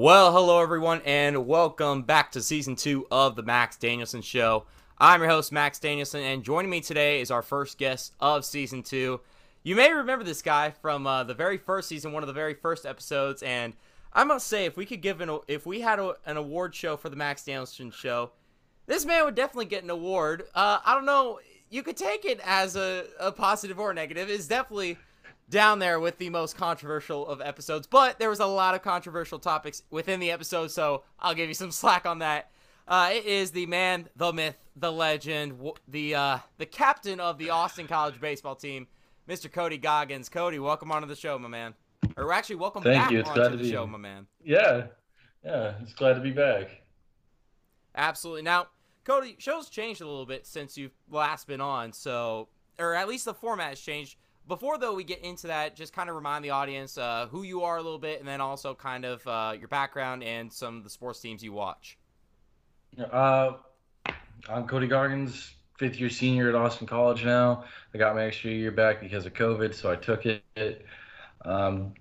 Well, hello everyone, and welcome back to season two of the Max Danielson Show. I'm your host, Max Danielson, and joining me today is our first guest of season two. You may remember this guy from uh, the very first season, one of the very first episodes, and I must say, if we could give an if we had a, an award show for the Max Danielson Show, this man would definitely get an award. Uh, I don't know, you could take it as a, a positive or a negative. It's definitely down there with the most controversial of episodes, but there was a lot of controversial topics within the episode, so I'll give you some slack on that. Uh, it is the man, the myth, the legend, the uh, the captain of the Austin College baseball team, Mr. Cody Goggins. Cody, welcome onto the show, my man. Or actually, welcome Thank back you. It's onto glad to the be show, my man. Yeah, yeah, it's glad to be back. Absolutely. Now, Cody, show's changed a little bit since you've last been on, so or at least the format has changed. Before though we get into that, just kind of remind the audience uh, who you are a little bit, and then also kind of uh, your background and some of the sports teams you watch. Uh, I'm Cody Goggins, fifth year senior at Austin College now. I got my extra year back because of COVID, so I took it. Um,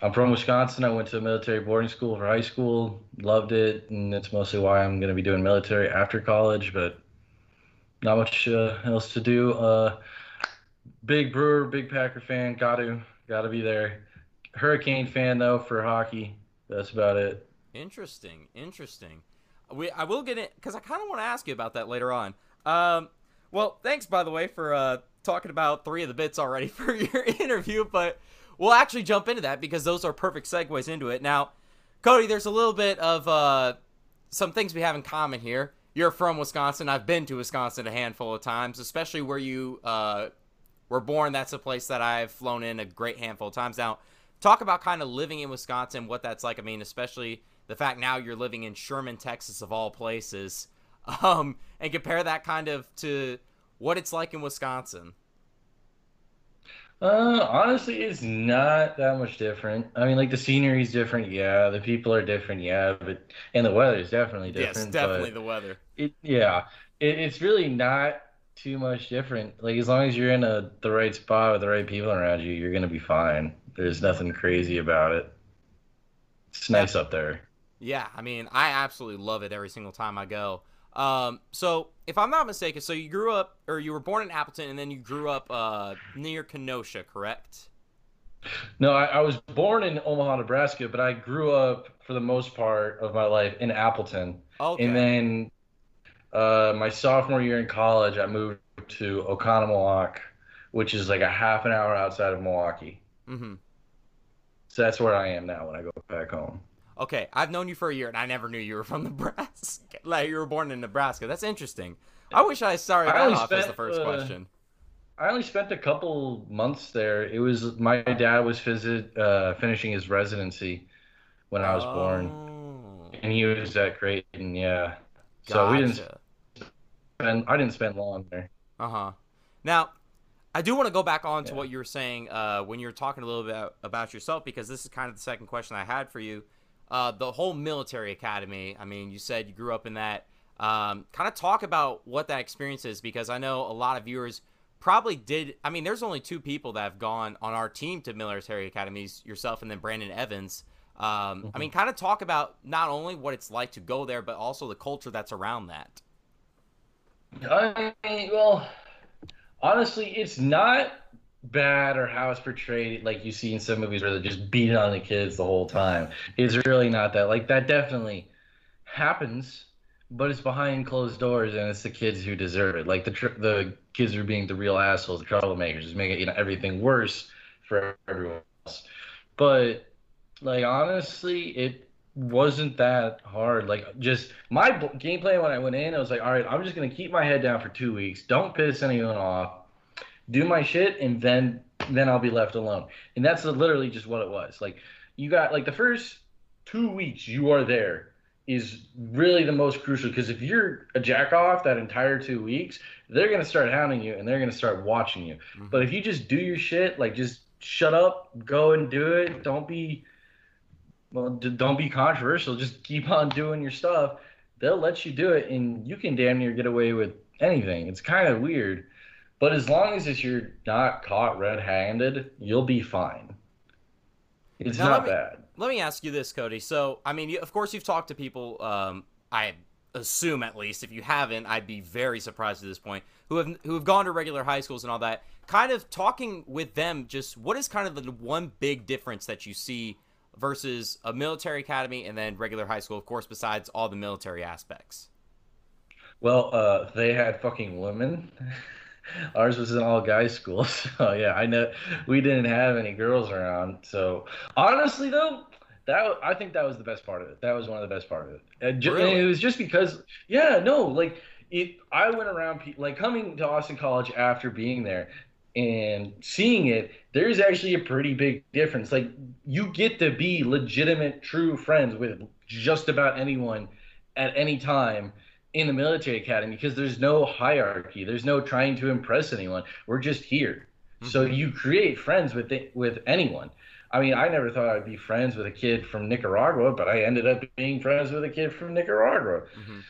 I'm from Wisconsin. I went to a military boarding school for high school, loved it, and that's mostly why I'm going to be doing military after college. But not much uh, else to do. Uh, big Brewer, big Packer fan. Got to, got to be there. Hurricane fan though for hockey. That's about it. Interesting, interesting. We I will get it because I kind of want to ask you about that later on. Um, well, thanks by the way for uh, talking about three of the bits already for your interview, but we'll actually jump into that because those are perfect segues into it. Now, Cody, there's a little bit of uh, some things we have in common here. You're from Wisconsin. I've been to Wisconsin a handful of times, especially where you uh, were born. That's a place that I've flown in a great handful of times. Now, talk about kind of living in Wisconsin, what that's like. I mean, especially the fact now you're living in Sherman, Texas, of all places, um, and compare that kind of to what it's like in Wisconsin. Uh, honestly, it's not that much different. I mean, like the scenery's different, yeah. The people are different, yeah. But and the weather is definitely different. Yes, definitely the weather. it, yeah, it, it's really not too much different. Like as long as you're in a the right spot with the right people around you, you're gonna be fine. There's nothing crazy about it. It's nice up there. Yeah, I mean, I absolutely love it every single time I go. Um, so if I'm not mistaken, so you grew up, or you were born in Appleton, and then you grew up uh, near Kenosha, correct? No, I, I was born in Omaha, Nebraska, but I grew up for the most part of my life in Appleton. Okay. And then uh, my sophomore year in college, I moved to Oconomowoc, which is like a half an hour outside of Milwaukee. mm-hmm. So that's where I am now when I go back home. Okay, I've known you for a year, and I never knew you were from Nebraska. like you were born in Nebraska. That's interesting. I wish I started I that off as the first uh, question. I only spent a couple months there. It was my dad was visit uh, finishing his residency when I was born, Oh, and he was at Creighton. Yeah, so we didn't gotcha. spend. I didn't spend long there. Uh huh. Now, I do want to go back on to Yeah. what you were saying uh, when you were talking a little bit about, about yourself because this is kind of the second question I had for you. Uh, the whole military academy. I mean, you said you grew up in that. Um, kind of talk about what that experience is because I know a lot of viewers probably did. I mean, there's only two people that have gone on our team to military academies, yourself and then Brandon Evans. Um, I mean, kind of talk about not only what it's like to go there, but also the culture that's around that. I mean, well, honestly, it's not bad or how it's portrayed like you see in some movies where they're just beating on the kids the whole time. It's really not that. Like that definitely happens, but it's behind closed doors and it's the kids who deserve it. Like the tr- the kids are being the real assholes, the troublemakers, just making you know everything worse for everyone else. But like honestly, it wasn't that hard. Like just my b- game plan when I went in, I was like, all right, I'm just gonna keep my head down for two weeks. Don't piss anyone off. Do my shit, and then then I'll be left alone. And that's literally just what it was. Like you got like the first two weeks you are there is really the most crucial because if you're a jack off that entire two weeks, they're gonna start hounding you and they're gonna start watching you. Mhm. But if you just do your shit, like just shut up, go and do it. Don't be well, d- don't be controversial. Just keep on doing your stuff. They'll let you do it, and you can damn near get away with anything. It's kind of weird, but as long as you're not caught red-handed, you'll be fine. It's Now, not let me- bad. Let me ask you this, Cody. So, I mean, you, of course, you've talked to people. Um, I assume, at least, if you haven't, I'd be very surprised at this point. Who have who have gone to regular high schools and all that. Kind of talking with them. Just what is kind of the one big difference that you see versus a military academy and then regular high school? Of course, besides all the military aspects. Well, uh, they had fucking women. Ours was an all guys school, so yeah, I know we didn't have any girls around. So honestly, though, that I think that was the best part of it. That was one of the best part of it. And, ju- and it was just because, yeah, no, like it. I went around, pe- like coming to Austin College after being there and seeing it. There's actually a pretty big difference. Like you get to be legitimate, true friends with just about anyone at any time in the military academy because there's no hierarchy. There's no trying to impress anyone. We're just here. So Mhm. you create friends with it, with anyone. I mean, I never thought I'd be friends with a kid from Nicaragua, but I ended up being friends with a kid from Nicaragua. Mhm.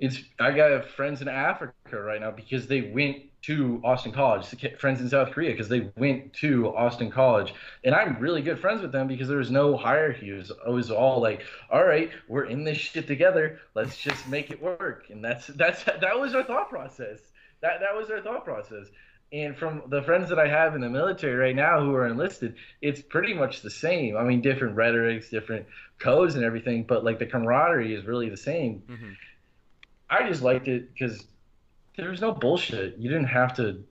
It's I got friends in Africa right now because they went to Austin College. Friends in South Korea because they went to Austin College, and I'm really good friends with them because there was no hierarchy. It was, it was all like, all right, we're in this shit together. Let's just make it work, and that's that's that was our thought process. That that was our thought process. And from the friends that I have in the military right now who are enlisted, it's pretty much the same. I mean, different rhetorics, different codes, and everything, but like the camaraderie is really the same. Mhm. I just liked it because there was no bullshit. You didn't have to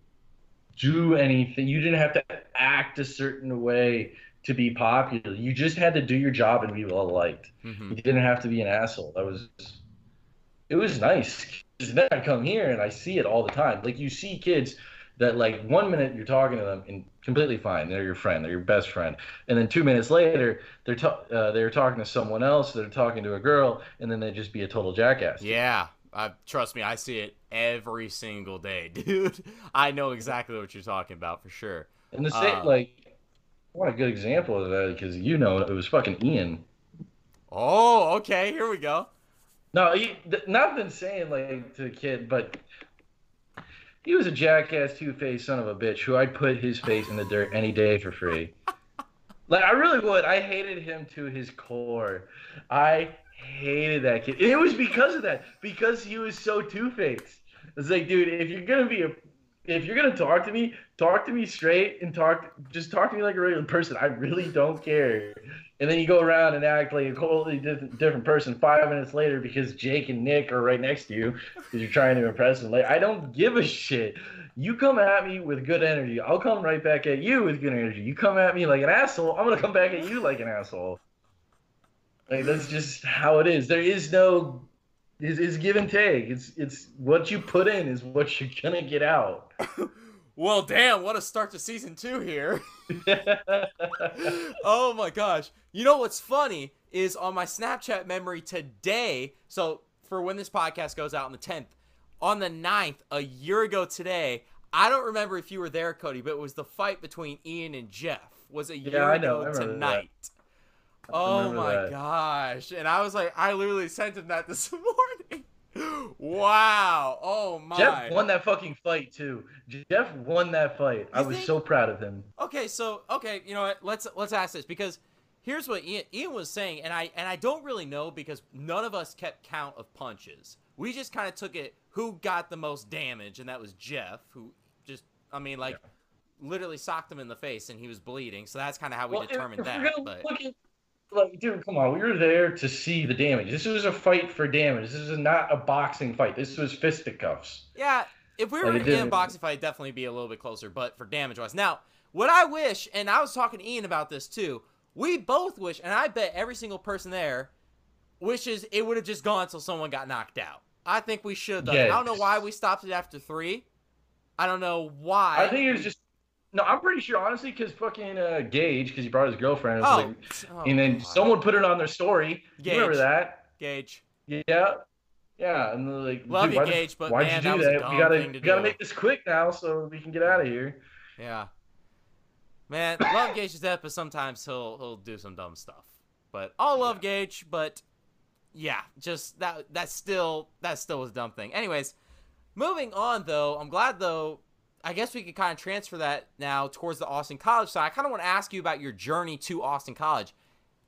do anything. You didn't have to act a certain way to be popular. You just had to do your job and be well liked. Mhm. You didn't have to be an asshole. That was it was nice. 'Cause then I come here and I see it all the time. Like you see kids that like one minute you're talking to them and completely fine. They're your friend. They're your best friend. And then two minutes later, they're uh, they're talking to someone else. They're talking to a girl, and then they just be a total jackass. Yeah, uh, trust me, I see it every single day, dude. I know exactly what you're talking about for sure. And the same, Uh, like, what a good example of that because you know it was fucking Ian. Oh, okay, here we go. No, he, th- nothing saying like to the kid, but he was a jackass, two-faced son of a bitch who I'd put his face in the dirt any day for free. Like I really would. I hated him to his core. I hated that kid. It was because of that. Because he was so two-faced. It's like, dude, if you're gonna be a if you're gonna talk to me, talk to me straight and talk just talk to me like a regular person. I really don't care. And then you go around and act like a totally different, different person five minutes later because Jake and Nick are right next to you because you're trying to impress them. Like I don't give a shit. You come at me with good energy, I'll come right back at you with good energy. You come at me like an asshole, I'm gonna come back at you like an asshole. Like that's just how it is. There is no it's, it's give and take. It's it's what you put in is what you're gonna get out. Well, damn, what a start to season two here. oh my gosh. You know what's funny is on my Snapchat memory today, so for when this podcast goes out on the 10th, on the 9th, a year ago today, I don't remember if you were there, Cody, but it was the fight between Ian and Jeff. Was a year I know, ago I remember that. Oh my that. gosh. And I was like, I literally sent him that this morning. wow. Oh my. Jeff won that fucking fight too. Jeff won that fight. I was think- so proud of him. Okay, so okay, you know what? Let's let's ask this because here's what Ian, Ian was saying, and I and I don't really know because none of us kept count of punches. We just kind of took it who got the most damage, and that was Jeff, who just I mean like literally socked him in the face, and he was bleeding. So that's kind of how we Well, determined that. But look at, like, dude, come on. We were there to see the damage. This was a fight for damage. This is not a boxing fight. This was fisticuffs. Yeah, if we were Like, in a boxing fight, definitely be a little bit closer. But for damage wise, now what I wish, and I was talking to Ian about this too. We both wish, and I bet every single person there wishes it would have just gone until someone got knocked out. I think we should. Though. I don't know why we stopped it after three. I don't know why. I think it was just. No, I'm pretty sure, honestly, because fucking uh, Gage, because he brought his girlfriend. Oh, like, oh, and then God. someone put it on their story. You remember that? Gage. Yeah. Yeah, and they're like, Love you, why Gage, but why'd man, you do that? dumb we gotta, to we gotta do. make this quick now so we can get out of here. Yeah. Man, love Gage to death, but sometimes he'll he'll do some dumb stuff. But all love Gage, but yeah, just that that's still that still was a dumb thing. Anyways, moving on though, I'm glad though I guess we could kind of transfer that now towards the Austin College side. I kind of want to ask you about your journey to Austin College.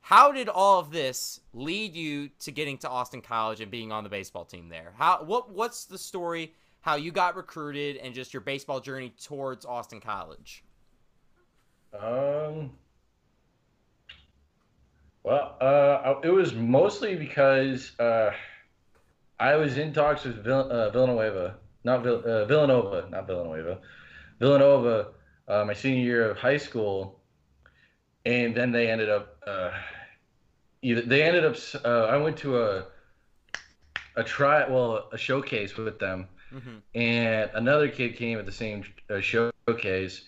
How did all of this lead you to getting to Austin College and being on the baseball team there? How what what's the story? How you got recruited and just your baseball journey towards Austin College? Um. Well, uh, it was mostly because uh, I was in talks with Vill- uh, Villanueva, not Vill- uh, Villanova, not Villanueva, Villanova, uh, my senior year of high school, and then they ended up uh, either they ended up. Uh, I went to a a try, well, a showcase with them, Mm-hmm. and another kid came at the same uh, showcase,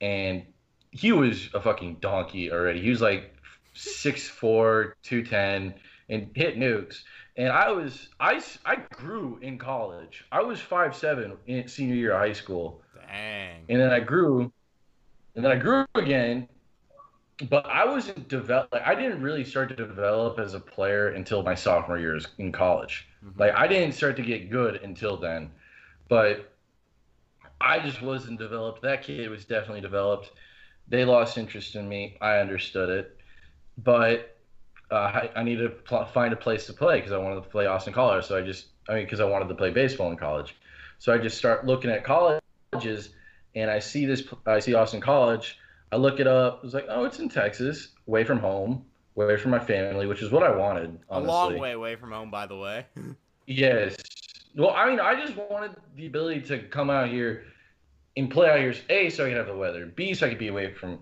and he was a fucking donkey already. He was like 6'4", 210, and hit nukes. And I was I, I grew in college. I was 5'7 in senior year of high school. Dang. And then I grew and then I grew again. But I wasn't develop like I didn't really start to develop as a player until my sophomore years in college. Mhm. Like I didn't start to get good until then. But I just wasn't developed. That kid was definitely developed. They lost interest in me. I understood it. But uh, I, I needed to pl- find a place to play because I wanted to play Austin College. So I just, I mean, because I wanted to play baseball in college. So I just start looking at colleges, and I see this, I see Austin College. I look it up. I was like, oh, it's in Texas, away from home, away from my family, which is what I wanted. A long way away from home, by the way. Yes. Well, I mean, I just wanted the ability to come out here and play out here. A, so I could have the weather. B, so I could be away from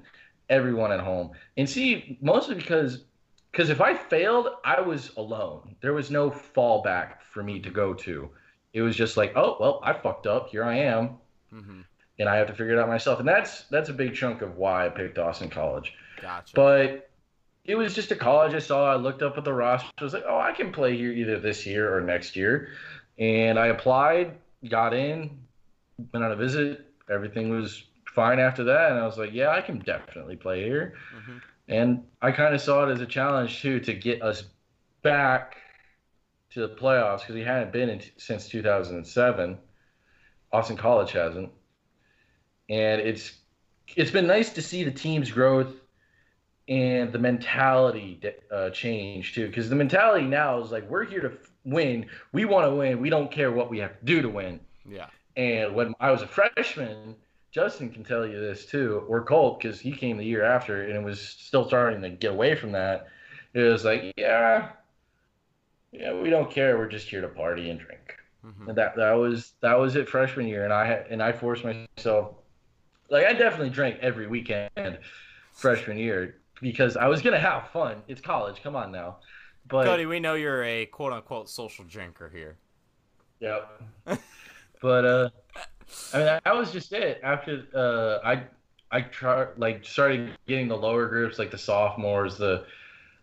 everyone at home. And C, mostly because because if I failed, I was alone. There was no fallback for me to go to. It was just like, oh well, I fucked up. Here I am, mm-hmm. and I have to figure it out myself. And that's that's a big chunk of why I picked Austin College. Gotcha. But it was just a college I saw. I looked up at the roster. I was like, oh, I can play here either this year or next year. And I applied, got in, went on a visit. Everything was fine after that. And I was like, yeah, I can definitely play here. Mhm. And I kind of saw it as a challenge, too, to get us back to the playoffs because we hadn't been in since 2007. Austin College hasn't. And it's it's been nice to see the team's growth and the mentality uh, change too because the mentality now is like we're here to f- win we want to win we don't care what we have to do to win yeah. and when i was a freshman justin can tell you this too or colt because he came the year after and it was still starting to get away from that it was like yeah yeah we don't care we're just here to party and drink Mhm. and that that was that was it freshman year and i had and i forced myself like i definitely drank every weekend freshman year because I was gonna have fun. It's college, come on now. But Cody, we know you're a quote unquote social drinker here. Yep. but uh, I mean, that, was just it. After uh, I I tried like started getting the lower groups, like the sophomores, the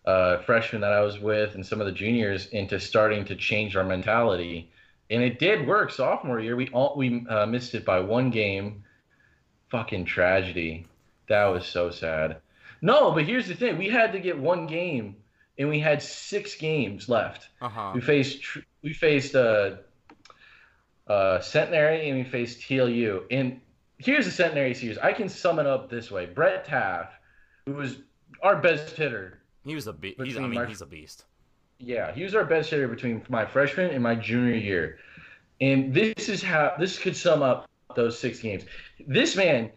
uh, freshmen that I was with, and some of the juniors into starting to change our mentality, and it did work. Sophomore year, we all we uh, missed it by one game. Fucking tragedy. That was so sad. No, but here's the thing: we had to get one game, and we had six games left. Uh huh. We faced we faced uh, uh, Centenary and we faced TLU. And here's the Centenary series. I can sum it up this way: Brett Taff, who was our best hitter. He was a beast. I mean, my- he's a beast. Yeah, he was our best hitter between my freshman and my junior year. And this is how this could sum up those six games. This man,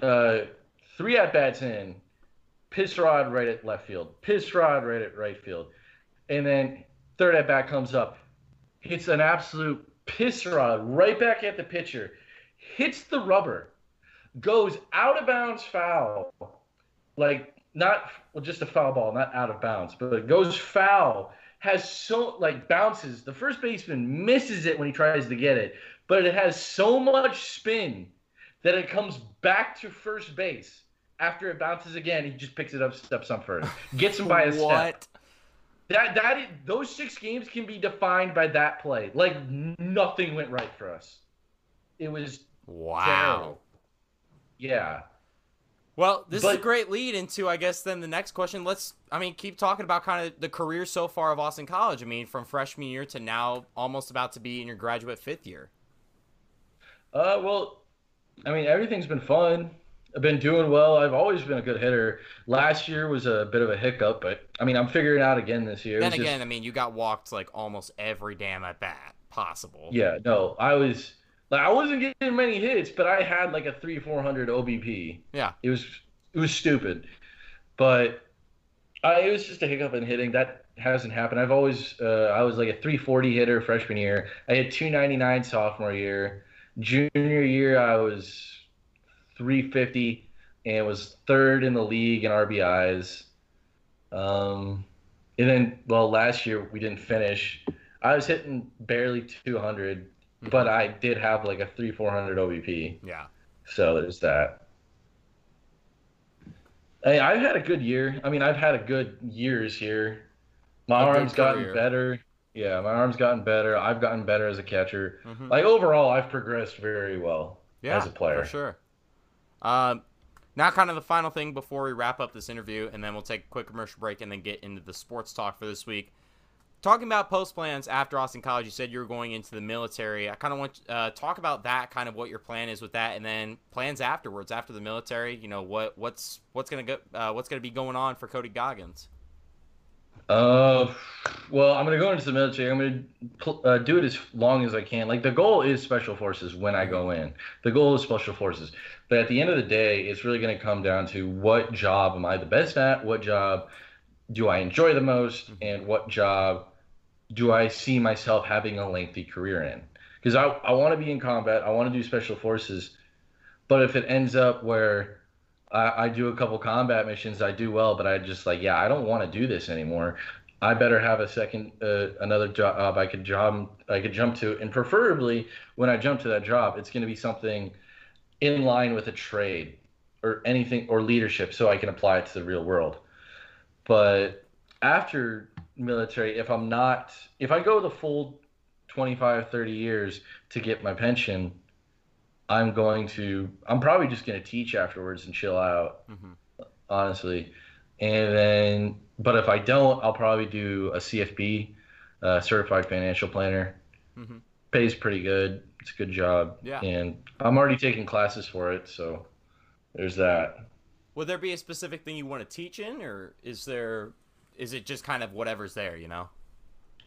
uh, three at bats in, piss rod right at left field, piss rod right at right field, and then third at bat comes up, hits an absolute piss rod right back at the pitcher, hits the rubber, goes out of bounds foul, like not well, just a foul ball, not out of bounds, but it goes foul. Has so like bounces. The first baseman misses it when he tries to get it, but it has so much spin that it comes back to first base. After it bounces again, he just picks it up, steps on first, gets him by a step. What? That that is, those six games can be defined by that play. Like nothing went right for us. It was Wow. terrible. Yeah. Well, this is a great lead into, I guess, then the next question. Let's, I mean, keep talking about kind of the career so far of Austin College. I mean, from freshman year to now, almost about to be in your graduate fifth year. Uh, well, I mean, everything's been fun. I've been doing well. I've always been a good hitter. Last year was a bit of a hiccup, but I mean, I'm figuring out again this year. Then again, just, I mean, you got walked like almost every damn at bat possible. Yeah, no, I was like I wasn't getting many hits, but I had like a three four hundred OBP. Yeah, it was it was stupid, but I, it was just a hiccup in hitting. That hasn't happened. I've always uh, I was like a 340 hitter freshman year. I had 299 sophomore year. Junior year I was 350 and was third in the league in RBIs. Um, and then well last year we didn't finish. I was hitting barely 200, mm-hmm. but I did have like a three 400 OBP. Yeah. So there's that. Hey, I've had a good year. I mean, I've had a good years here. My a arm's gotten better. Yeah, my arm's gotten better. I've gotten better as a catcher. Mm-hmm. Like overall, I've progressed very well yeah, as a player. For sure. Um, now, kind of the final thing before we wrap up this interview, and then we'll take a quick commercial break and then get into the sports talk for this week. Talking about post plans after Austin College, you said you were going into the military. I kind of want to uh, talk about that, kind of what your plan is with that, and then plans afterwards, after the military. You know what what's what's gonna go uh, what's gonna be going on for Cody Goggins. Uh, well, I'm gonna go into the military. I'm gonna uh, do it as long as I can. Like the goal is special forces when I go in. The goal is special forces. But at the end of the day, it's really gonna come down to what job am I the best at? What job do I enjoy the most? Mm-hmm. And what job do I see myself having a lengthy career in? Because I, I want to be in combat, I want to do special forces, but if it ends up where I, I do a couple combat missions, I do well, but I just like, yeah, I don't want to do this anymore. I better have a second, uh, another job I could job I could jump to, and preferably when I jump to that job, it's going to be something in line with a trade or anything or leadership, so I can apply it to the real world. But after military if I'm not if I go the full 25 30 years to get my pension I'm going to I'm probably just going to teach afterwards and chill out mm-hmm. honestly and then but if I don't I'll probably do a CFP uh, certified financial planner mm-hmm. pays pretty good it's a good job yeah and I'm already taking classes for it so there's that Would there be a specific thing you want to teach in, or is there is it just kind of whatever's there, you know?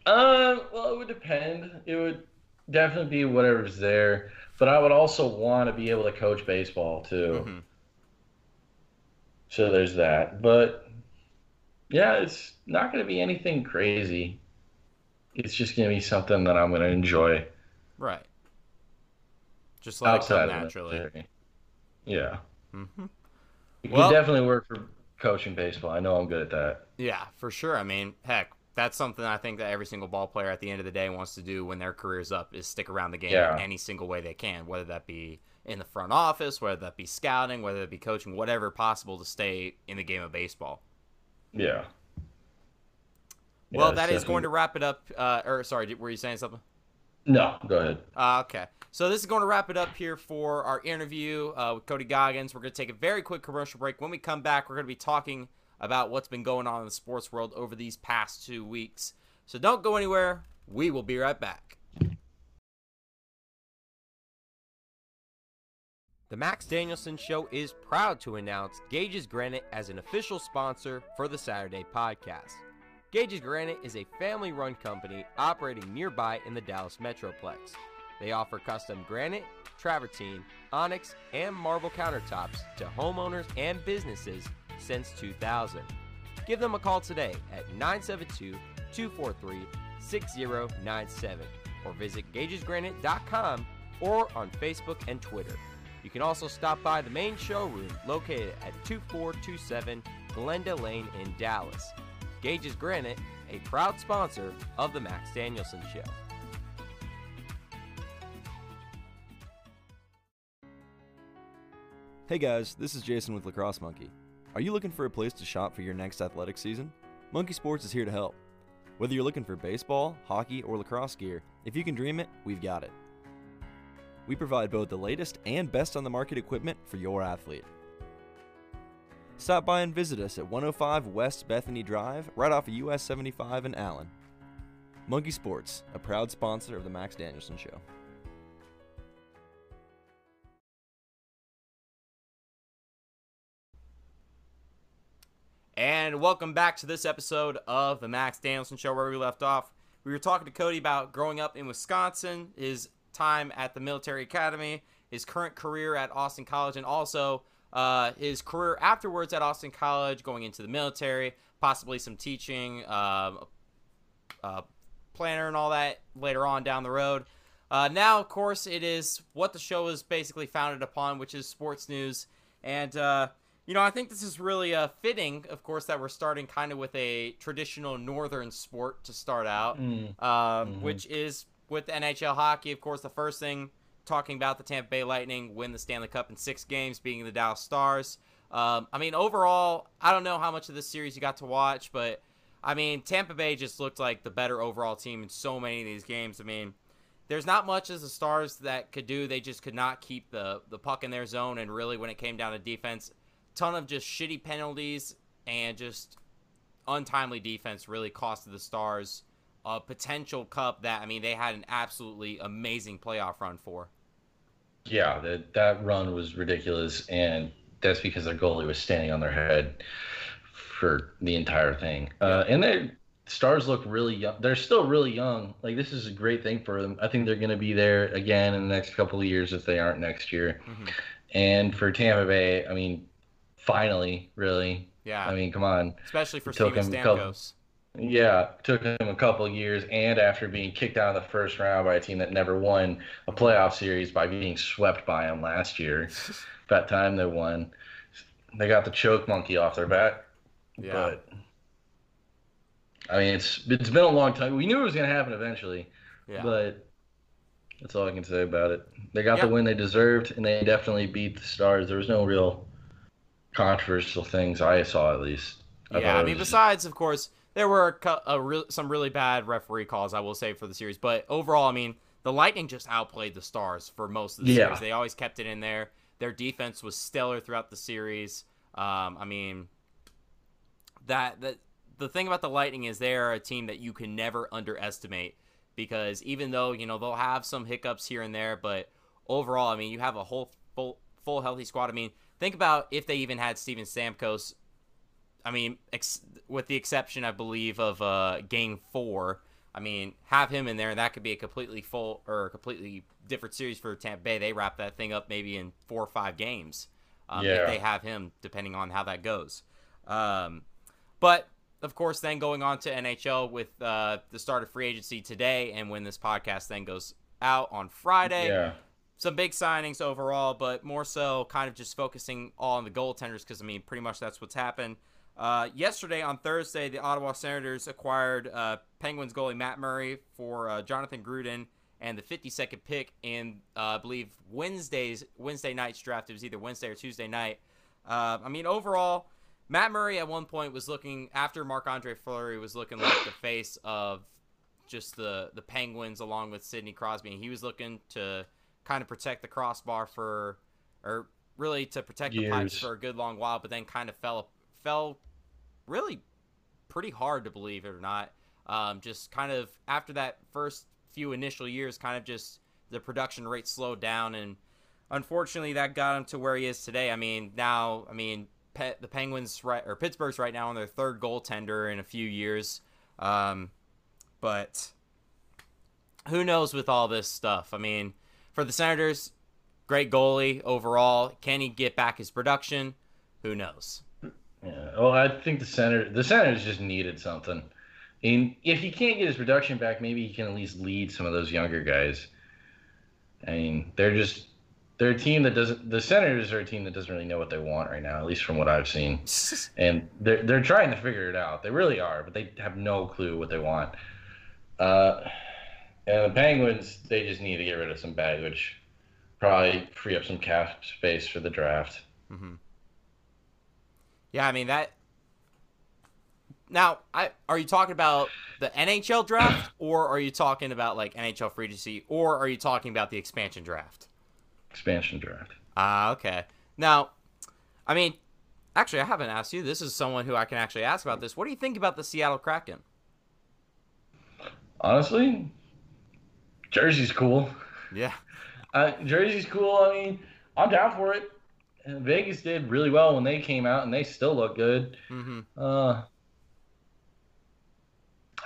Um, well, it would depend. It would definitely be whatever's there, but I would also want to be able to coach baseball too. Mm-hmm. So there's that. But yeah, it's not going to be anything crazy. It's just going to be something that I'm going to enjoy. Right. Just let Outside naturally. Yeah. Mm-hmm. You well, can definitely work for coaching baseball. I know I'm good at that. Yeah, for sure. I mean, heck, that's something I think that every single ball player at the end of the day wants to do when their career's up is stick around the game yeah. in any single way they can, whether that be in the front office, whether that be scouting, whether that be coaching, whatever possible to stay in the game of baseball. Yeah. Well, yeah, that is going to wrap it up. Uh, or sorry, were you saying something? No, go ahead. Uh, okay. So this is going to wrap it up here for our interview uh, with Cody Goggins. We're going to take a very quick commercial break. When we come back, we're going to be talking about what's been going on in the sports world over these past two weeks. So don't go anywhere. We will be right back. The Max Danielson Show is proud to announce Gage's Granite as an official sponsor for the Saturday podcast. Gage's Granite is a family run company operating nearby in the Dallas Metroplex. They offer custom granite, travertine, onyx, and marble countertops to homeowners and businesses since 2000. Give them a call today at 972 243 6097 or visit gagesgranite.com or on Facebook and Twitter. You can also stop by the main showroom located at 2427 Glenda Lane in Dallas. Gage's Granite, a proud sponsor of The Max Danielson Show. Hey guys, this is Jason with Lacrosse Monkey. Are you looking for a place to shop for your next athletic season? Monkey Sports is here to help. Whether you're looking for baseball, hockey, or lacrosse gear, if you can dream it, we've got it. We provide both the latest and best on the market equipment for your athlete. Stop by and visit us at 105 West Bethany Drive, right off of US 75 in Allen. Monkey Sports, a proud sponsor of the Max Danielson Show. And welcome back to this episode of the Max Danielson Show, where we left off. We were talking to Cody about growing up in Wisconsin, his time at the military academy, his current career at Austin College, and also uh, his career afterwards at Austin College, going into the military, possibly some teaching, um, uh, planner, and all that later on down the road. Uh, now, of course, it is what the show is basically founded upon, which is sports news. And, uh, you know, I think this is really uh, fitting, of course, that we're starting kind of with a traditional northern sport to start out, Mm. um, Mhm. which is with NHL hockey. Of course, the first thing talking about the Tampa Bay Lightning win the Stanley Cup in six games, being the Dallas Stars. Um, I mean, overall, I don't know how much of this series you got to watch, but I mean, Tampa Bay just looked like the better overall team in so many of these games. I mean, there's not much as the Stars that could do. They just could not keep the the puck in their zone, and really, when it came down to defense, ton of just shitty penalties and just untimely defense really costed the Stars a potential cup that I mean they had an absolutely amazing playoff run for. Yeah, that that run was ridiculous, and that's because their goalie was standing on their head for the entire thing. Uh, and their stars look really young. They're still really young. Like this is a great thing for them. I think they're going to be there again in the next couple of years if they aren't next year. Mhm. And for Tampa Bay, I mean, finally, really. Yeah, I mean, come on. especially for Steven him a couple- Stamkos. Yeah, took him a couple of years, and after being kicked out of the first round by a team that never won a playoff series by being swept by them last year, that time they won, they got the choke monkey off their back. Yeah. But I mean, it's it's been a long time. We knew it was going to happen eventually, Yeah. but that's all I can say about it. They got the win they deserved, and they definitely beat the Stars. There was no real controversial things I saw, at least. thought yeah, I mean, besides, of course, there were a, a real, some really bad referee calls, I will say, for the series. But overall, I mean, the Lightning just outplayed the Stars for most of the Yeah. series. They always kept it in there. Their defense was stellar throughout the series. Um, I mean, that that the thing about the Lightning is they're a team that you can never underestimate because even though you know they'll have some hiccups here and there, but overall, I mean, you have a whole full full healthy squad. I mean, think about if they even had Steven Stamkos I mean, ex- with the exception, I believe, of uh, Game Four. I mean, have him in there, and that could be a completely full or a completely different series for Tampa Bay. They wrap that thing up maybe in four or five games um, Yeah. if they have him, depending on how that goes. Um, but of course, then going on to NHL with uh, the start of free agency today, and when this podcast then goes out on Friday, yeah. Some big signings overall, but more so kind of just focusing all on the goaltenders because, I mean, pretty much that's what's happened. Uh, yesterday on Thursday, the Ottawa Senators acquired uh, Penguins goalie Matt Murray for uh, Jonathan Gruden and the 52nd pick in, uh, I believe, Wednesday's Wednesday night's draft. It was either Wednesday or Tuesday night. Uh, I mean, overall, Matt Murray at one point was looking after Marc Andre Fleury was looking like the face of just the the Penguins along with Sidney Crosby, and he was looking to kind of protect the crossbar for, or really to protect the pipes for a good long while, but then kind of fell fell really pretty hard to believe it or not. Um, just kind of after that first few initial years, kind of just the production rate slowed down, and unfortunately that got him to where he is today. I mean, now, I mean, Pe- the Penguins right or Pittsburgh's right now on their third goaltender in a few years, um, but who knows with all this stuff? I mean, for the Senators, great goalie overall. Can he get back his production? Who knows? Yeah. Well, I think the center the Senators just needed something. And if he can't get his production back, maybe he can at least lead some of those younger guys. I mean, they're just they're a team that doesn't. The Senators are a team that doesn't really know what they want right now, at least from what I've seen. And they're they're trying to figure it out. They really are, but they have no clue what they want. Uh, and the Penguins, they just need to get rid of some baggage, probably free up some cap space for the draft. hmm Yeah, I mean that. Now, I are you talking about the NHL draft, or are you talking about like NHL free agency, or are you talking about the expansion draft? Expansion draft. Ah, okay. Now, I mean, actually, I haven't asked you. This is someone who I can actually ask about this. What do you think about the Seattle Kraken? Honestly, Jersey's cool. Yeah. Uh, Jersey's cool. I mean, I'm down for it. Vegas did really well when they came out, and they still look good. Mm-hmm. Uh,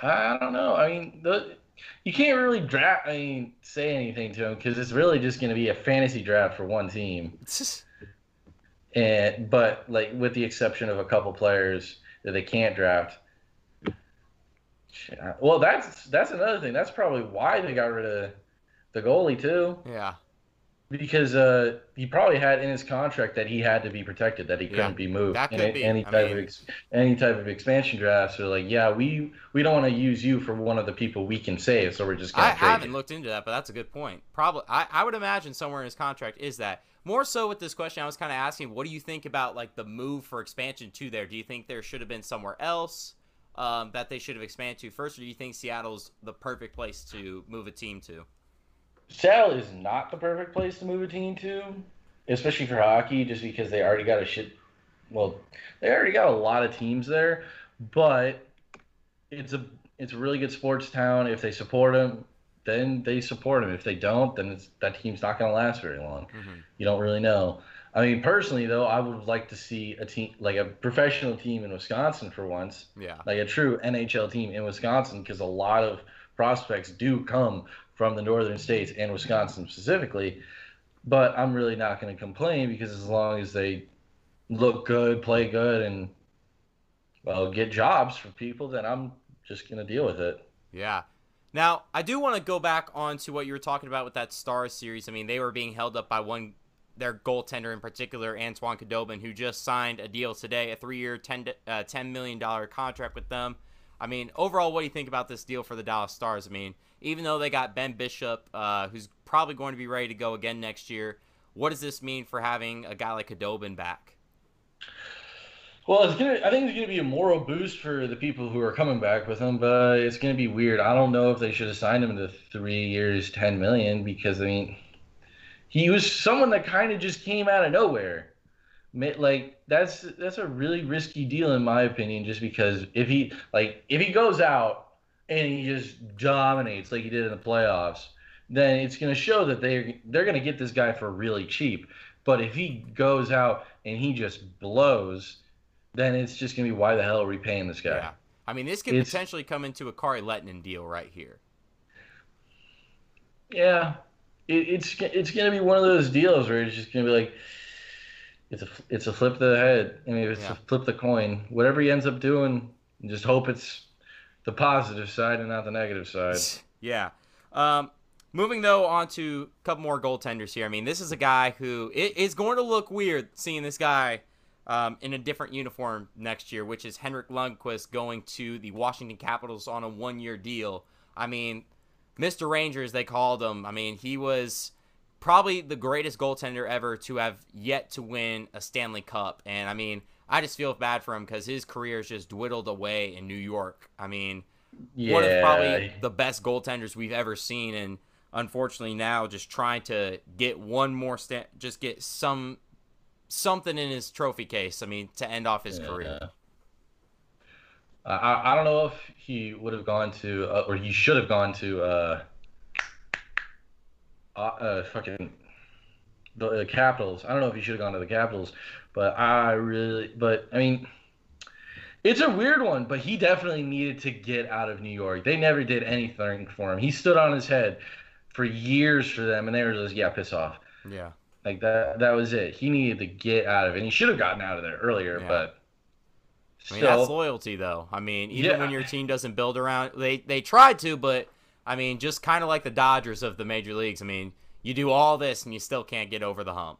I don't know. I mean, the, you can't really draft. I mean, say anything to them because it's really just going to be a fantasy draft for one team. And but like with the exception of a couple players that they can't draft. Well, that's that's another thing. That's probably why they got rid of the goalie too. Yeah. Because uh, he probably had in his contract that he had to be protected, that he couldn't Yeah, be moved. that in could a- be. any I type mean- of ex- any type of expansion drafts. So like, yeah, we we don't want to use you for one of the people we can save, so we're just gonna I trade haven't you. looked into that, but that's a good point. Probably, I, I would imagine somewhere in his contract is that. More so with this question, I was kind of asking, what do you think about like the move for expansion to there? Do you think there should have been somewhere else um, that they should have expanded to first, or do you think Seattle's the perfect place to move a team to? Seattle is not the perfect place to move a team to, especially for hockey, just because they already got a shit. Well, they already got a lot of teams there, but it's a it's a really good sports town. If they support them, then they support them. If they don't, then it's, that team's not going to last very long. Mm-hmm. You don't really know. I mean, personally though, I would like to see a team like a professional team in Wisconsin for once Yeah. like a true NHL team in Wisconsin because a lot of prospects do come from the northern states and Wisconsin specifically. But I'm really not going to complain because as long as they look good, play good, and well get jobs for people, then I'm just going to deal with it. Yeah. Now, I do want to go back on to what you were talking about with that Stars series. I mean, they were being held up by one, their goaltender in particular, Antoine Khudobin, who just signed a deal today, a three-year, 10, uh, $10 million contract with them. I mean, overall, what do you think about this deal for the Dallas Stars? I mean, even though they got Ben Bishop, uh, who's probably going to be ready to go again next year, what does this mean for having a guy like Khudobin back? Well, it's gonna. I think it's gonna be a moral boost for the people who are coming back with him, but it's gonna be weird. I don't know if they should have signed him to three years, ten million, because I mean, he was someone that kind of just came out of nowhere. Like that's that's a really risky deal in my opinion, just because if he like if he goes out and he just dominates like he did in the playoffs, then it's gonna show that they they're gonna get this guy for really cheap. But if he goes out and he just blows, then it's just gonna be why the hell are we paying this guy? Yeah. I mean, this could It's- potentially come into a Kari Lehtonen deal right here. Yeah, it, it's it's gonna be one of those deals where it's just gonna be like, it's a it's a flip of the head. I mean, it's Yeah. a flip the coin. Whatever he ends up doing, just hope it's the positive side and not the negative side. Yeah. Um, moving though on to a couple more goaltenders here. I mean, this is a guy who it is going to look weird seeing this guy um, in a different uniform next year, which is Henrik Lundqvist going to the Washington Capitals on a one-year deal. I mean, Mr. Rangers they called him. I mean, he was probably the greatest goaltender ever to have yet to win a Stanley Cup, and I mean. I just feel bad for him because his career is just dwindled away in New York. I mean, Yeah, one of probably the best goaltenders we've ever seen, and unfortunately now just trying to get one more sta- just get some something in his trophy case. I mean, to end off his career. Yeah. I- I don't know if he would have gone to uh, or he should have gone to uh, uh, uh fucking the uh, Capitals. I don't know if he should have gone to the Capitals, but I really but I mean it's a weird one, but he definitely needed to get out of New York. They never did anything for him. He stood on his head for years for them and they were just yeah, piss off. Yeah, Like that that was it. He needed to get out of it. And he should have gotten out of there earlier, Yeah. but I mean still, that's loyalty though. I mean, even Yeah. when your team doesn't build around, they they tried to, but I mean, just kind of like the Dodgers of the major leagues. I mean, you do all this and you still can't get over the hump.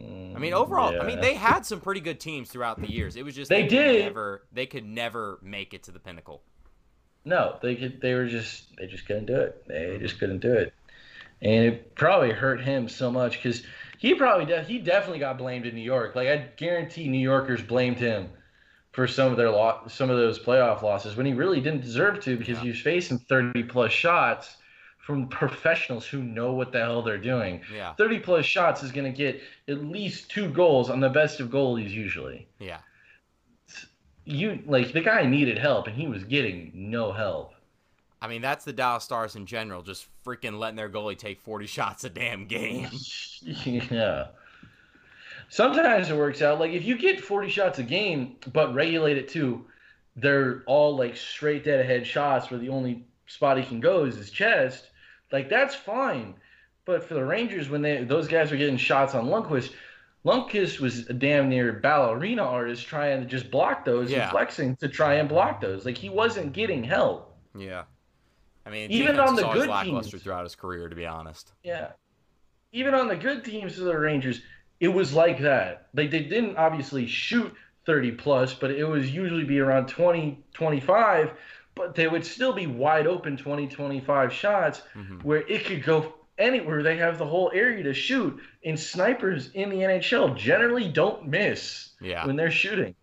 Mm, I mean, overall, I mean, they had some pretty good teams throughout the years. It was just They could did. Never, they could never make it to the pinnacle. No, they could. They were just. They just couldn't do it. They mm-hmm. just couldn't do it, and it probably hurt him so much because he probably de- he definitely got blamed in New York. Like I guarantee New Yorkers blamed him for some of their lo- some of those playoff losses when he really didn't deserve to because Yeah. he was facing thirty plus shots from professionals who know what the hell they're doing. Yeah, 30 plus shots is going to get at least two goals on the best of goalies usually. yeah. You like the guy needed help and he was getting no help. I mean, that's the Dallas Stars in general, just freaking letting their goalie take 40 shots a damn game. yeah. Sometimes it works out. Like if you get 40 shots a game, but regulate it too, they're all like straight dead ahead shots where the only spot he can go is his chest. Like that's fine. But for the Rangers, when they those guys were getting shots on Lundqvist, Lundqvist was a damn near ballerina artist trying to just block those Yeah. and flexing to try and block those. Like he wasn't getting help. Yeah. I mean, Even on the good teams. throughout his career, to be honest. Yeah. Even on the good teams of the Rangers, it was like that. Like they didn't obviously shoot 30 plus, but it was usually be around 20, 25, but they would still be wide open 20, 25 shots Mhm. where it could go anywhere. They have the whole area to shoot. And snipers in the NHL generally don't miss Yeah. when they're shooting.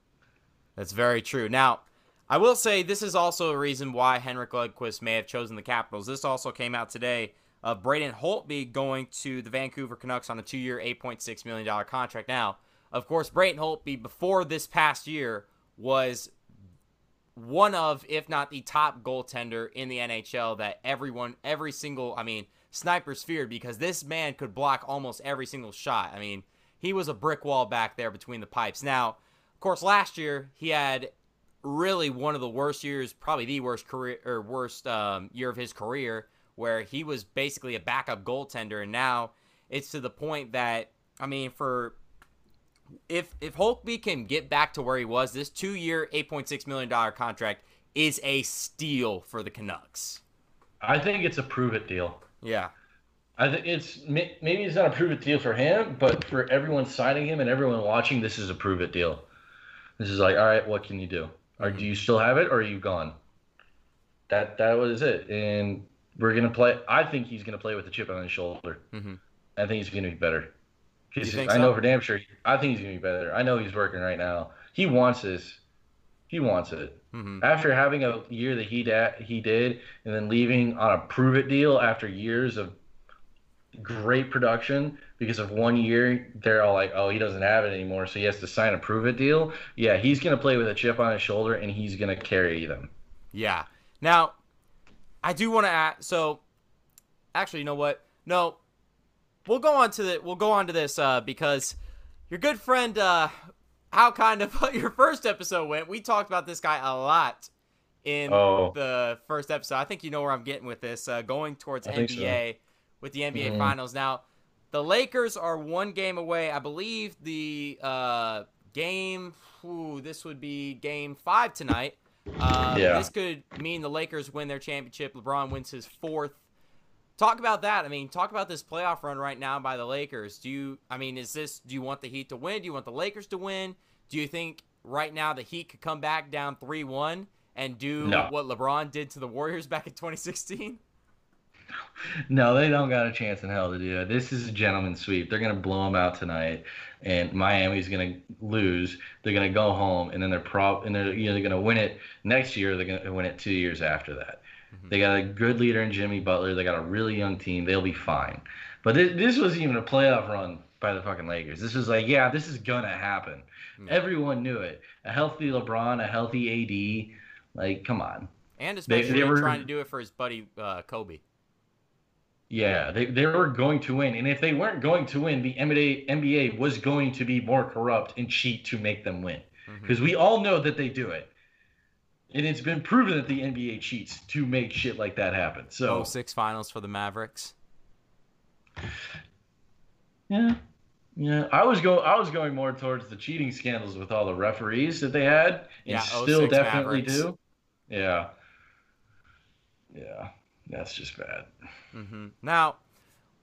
That's very true. Now, I will say this is also a reason why Henrik Lundqvist may have chosen the Capitals. This also came out today of Braden Holtby going to the Vancouver Canucks on a two-year, $8.6 million contract. Now, of course, Braden Holtby, before this past year, was one of, if not the top goaltender in the NHL that everyone, every single, I mean, snipers feared because this man could block almost every single shot. I mean, he was a brick wall back there between the pipes. Now, of course, last year he had really one of the worst years, probably the worst career or worst um, year of his career, where he was basically a backup goaltender, and now it's to the point that I mean, for if if Holtby can get back to where he was, this two-year, eight point six million dollar contract is a steal for the Canucks. I think it's a prove it deal. Yeah, I think it's maybe it's not a prove it deal for him, but for everyone signing him and everyone watching, this is a prove it deal. This is like, all right, what can you do? Or mm-hmm. do you still have it, or are you gone? That that was it, and we're gonna play. I think he's gonna play with a chip on his shoulder. Mhm. I think he's gonna be better. You think I know for damn sure. I think he's gonna be better. I know he's working right now. He wants this. He wants it hmm after having a year that he da- he did, and then leaving on a prove it deal after years of great production because of one year, they're all like, "Oh, he doesn't have it anymore, so he has to sign a prove it deal." Yeah, he's gonna play with a chip on his shoulder, and he's gonna carry them. yeah. Now, I do want to add. So, actually, you know what? No, we'll go on to the we'll go on to this uh, because your good friend uh, how kind of your first episode went. We talked about this guy a lot in Oh. the first episode. I think you know where I'm getting with this. Uh, going towards I think so. NBA with the NBA Mhm. Finals now. The Lakers are one game away. I believe the uh, game. Ooh, this would be game five tonight. Uh, Yeah. This could mean the Lakers win their championship. LeBron wins his fourth. Talk about that. I mean, talk about this playoff run right now by the Lakers. Do you? I mean, is this? Do you want the Heat to win? Do you want the Lakers to win? Do you think right now the Heat could come back down three-one and do No. what LeBron did to the Warriors back in 2016? No, they don't got a chance in hell to do that. This is a gentleman's sweep. They're gonna blow them out tonight, and Miami's gonna lose. They're gonna go home, and then they're prob and they're either gonna win it next year. They're gonna win it two years after that. They got a good leader in Jimmy Butler. They got a really young team. They'll be fine. But this, this wasn't even a playoff run by the fucking Lakers. This was like, yeah, this is gonna happen. Everyone knew it. A healthy LeBron, a healthy AD. Like, come on. And They- especially they were- trying to do it for his buddy uh, Kobe. Yeah, they, they were going to win. And if they weren't going to win, the NBA, NBA was going to be more corrupt and cheat to make them win. Mm-hmm. Because we all know that they do it. And it's been proven that the NBA cheats to make shit like that happen. So, 06 finals for the Mavericks. yeah. Yeah, I was going. I was going more towards the cheating scandals with all the referees that they had, and Yeah, oh, still definitely Mavericks. do. Yeah, yeah, that's just bad. hmm Now,